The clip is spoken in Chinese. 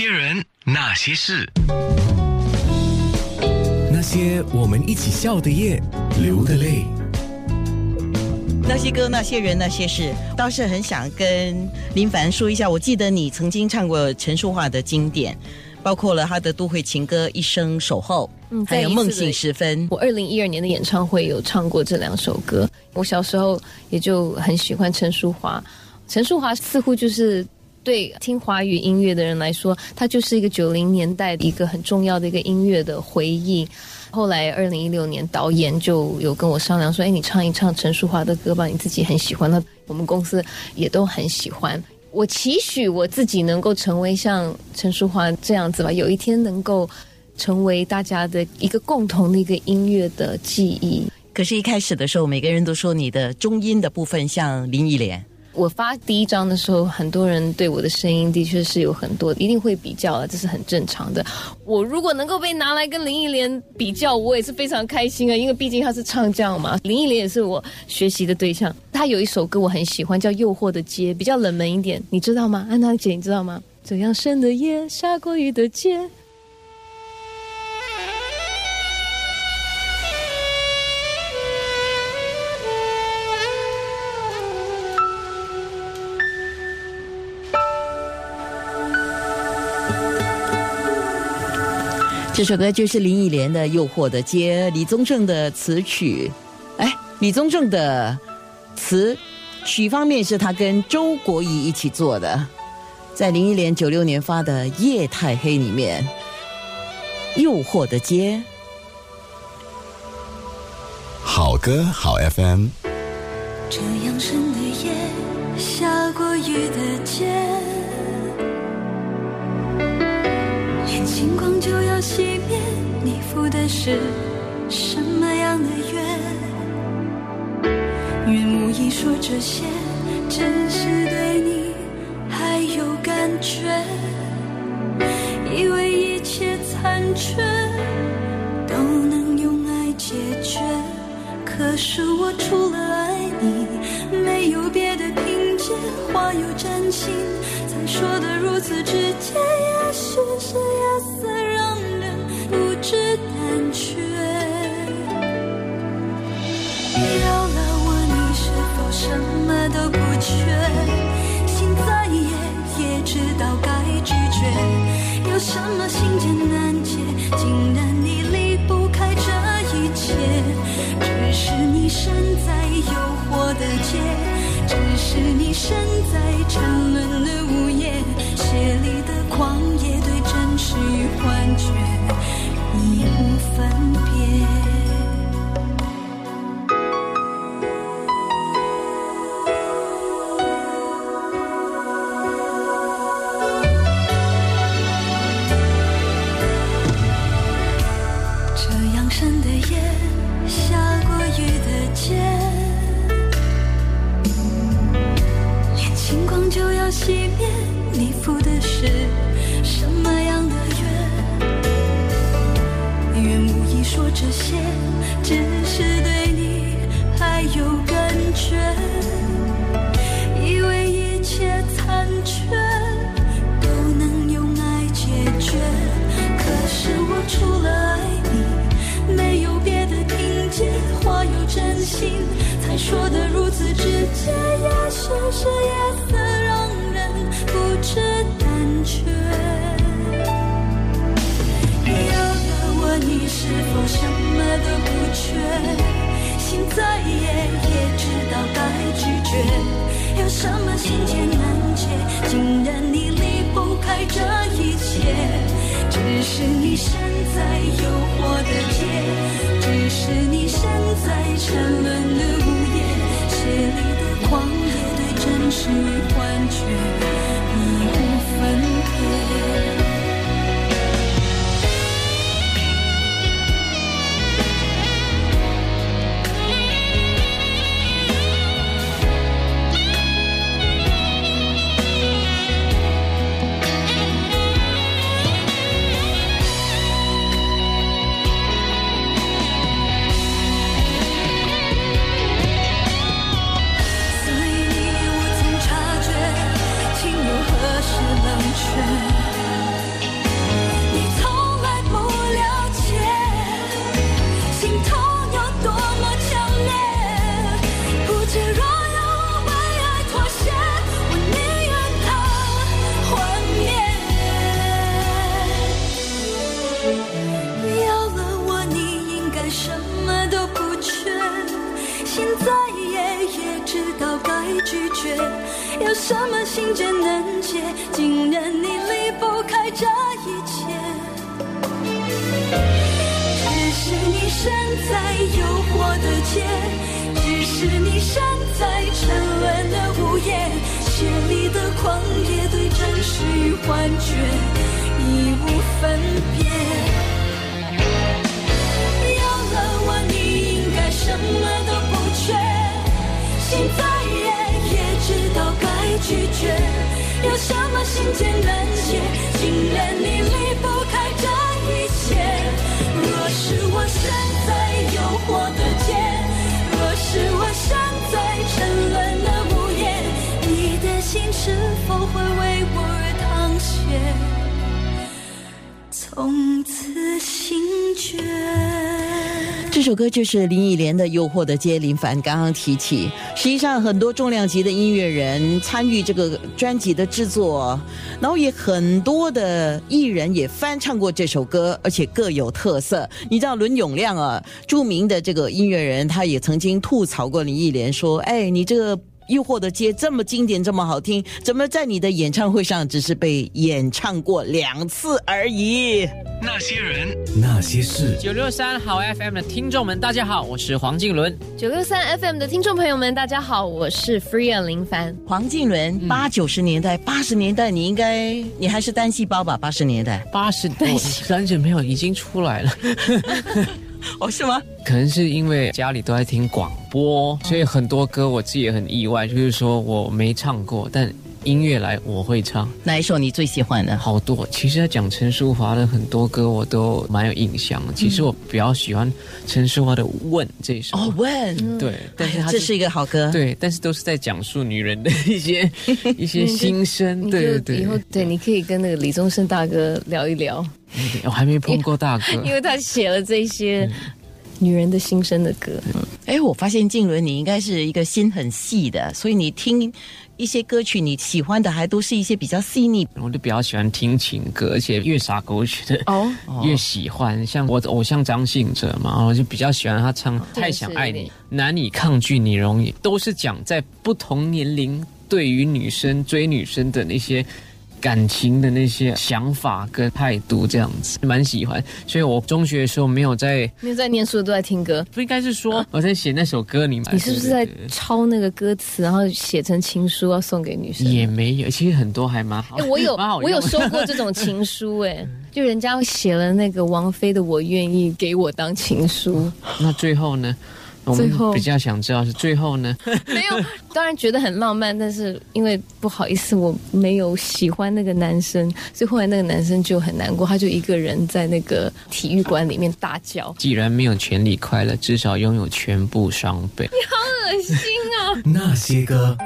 些人，那些事，那些我们一起笑的夜，流的泪。那些歌，那些人，那些事，倒是很想跟林凡说一下。我记得你曾经唱过陈淑桦的经典，包括了他的都会情歌《一生守候》，嗯，还有《梦醒时分》。我二零一二年的演唱会有唱过这两首歌。我小时候也就很喜欢陈淑桦，陈淑桦似乎就是对听华语音乐的人来说，他就是一个九零年代一个很重要的一个音乐的回忆。后来，二零一六年，导演就有跟我商量说：“哎，你唱一唱陈淑桦的歌吧，你自己很喜欢的，我们公司也都很喜欢。我期许我自己能够成为像陈淑桦这样子吧，有一天能够成为大家的一个共同的一个音乐的记忆。可是，一开始的时候，每个人都说你的中音的部分像林忆莲。”我发第一张的时候，很多人对我的声音的确是有很多，一定会比较的，这是很正常的。我如果能够被拿来跟林忆莲比较，我也是非常开心啊，因为毕竟她是唱将嘛。林忆莲也是我学习的对象，她有一首歌我很喜欢，叫《诱惑的街》，比较冷门一点，你知道吗？安娜姐，你知道吗？这样深的夜，下过雨的街。这首歌就是林忆莲的《诱惑的街》，李宗盛的词曲。哎，李宗盛的词曲方面是他跟周国仪一起做的，在林忆莲九六年发的《夜太黑》里面，《诱惑的街》。好歌好 FM。这样深的夜，下过雨的街。星光就要熄的是什么样的约？愿无意说这些，只是对你还有感觉。以为一切残缺都能用爱解决，可是我除了爱你，没有别的凭借。话又真心，才说的如此直接，也许是夜色不知胆怯。要了我，你是否什么都不缺？心再野，也知道该拒绝。有什么心结难解，竟然你离不开这一切？只是你身在诱惑的街。只是你身在沉沦的午夜，是与幻觉已无分别。这样深的夜，下过雨的街，连星光就要熄灭。这些只是对你还有感觉以为一切残缺都能用爱解决。可是我除了爱你没有别的听见话有真心才说得如此直接也许是夜色却心再野也知道该拒绝有什么心结难解竟然你离不开这一切只是你身在诱惑的街只是你身在沉沦的午夜血里的狂野对真实与幻觉已无分别绝？有什么心结难解？竟然你离不开这一切。只是你身在诱惑的街，只是你身在沉沦的午夜，血里的狂野对真实与幻觉已无分别。心结难解？竟然你离不这首歌就是林忆莲的《诱惑的街》，林凡刚刚提起。实际上，很多重量级的音乐人参与这个专辑的制作，然后也很多的艺人也翻唱过这首歌，而且各有特色。你知道伦永亮啊，著名的这个音乐人，他也曾经吐槽过林忆莲，说：“哎，你这个。”诱惑的街这么经典，这么好听，怎么在你的演唱会上只是被演唱过两次而已？那些人，那些事，九六三好 FM 的听众们，大家好，我是黄靖伦。九六三 FM 的听众朋友们，大家好，我是 Free 林凡。黄靖伦，八九十年代、八十年代，你应该你还是单细胞吧？八十年代，八十 代三姐没有已经出来了，哦，是吗？可能是因为家里都在听广播，所以很多歌我自己也很意外，就是说我没唱过，但音乐来我会唱。哪一首你最喜欢的？好多，其实他讲陈淑华的很多歌我都蛮有印象。其实我比较喜欢陈淑华的《问》这一首。哦，问，对，但是他这是一个好歌。对，但是都是在讲述女人的一些 一些心声。对对对以后对，你可以跟那个李宗盛大哥聊一聊，我还没碰过大哥。因为他写了这些女人的心声的歌。哎，我发现静伦你应该是一个心很细的，所以你听一些歌曲你喜欢的还都是一些比较细腻。我就比较喜欢听情歌，而且越傻狗血的哦，越喜欢。像我的偶像张信哲嘛，我就比较喜欢他唱《太想爱你》，难以抗拒你容易，都是讲在不同年龄对于女生追女生的那些。感情的那些想法跟态度，这样子蛮喜欢，所以我中学的时候没有在，没有在念书都在听歌。不应该是说我在写那首歌里面，你是不是在抄那个歌词，然后写成情书要送给女生？也没有，其实很多还蛮好。哎、我有我有收过这种情书、哎，就人家写了那个王菲的《我愿意》给我当情书，那最后呢？我最后们比较想知道是最后呢？没有，当然觉得很浪漫，但是因为不好意思，我没有喜欢那个男生，所以后来那个男生就很难过，他就一个人在那个体育馆里面大叫，既然没有全力快乐，至少拥有全部伤悲。你好。恶心啊！那些歌。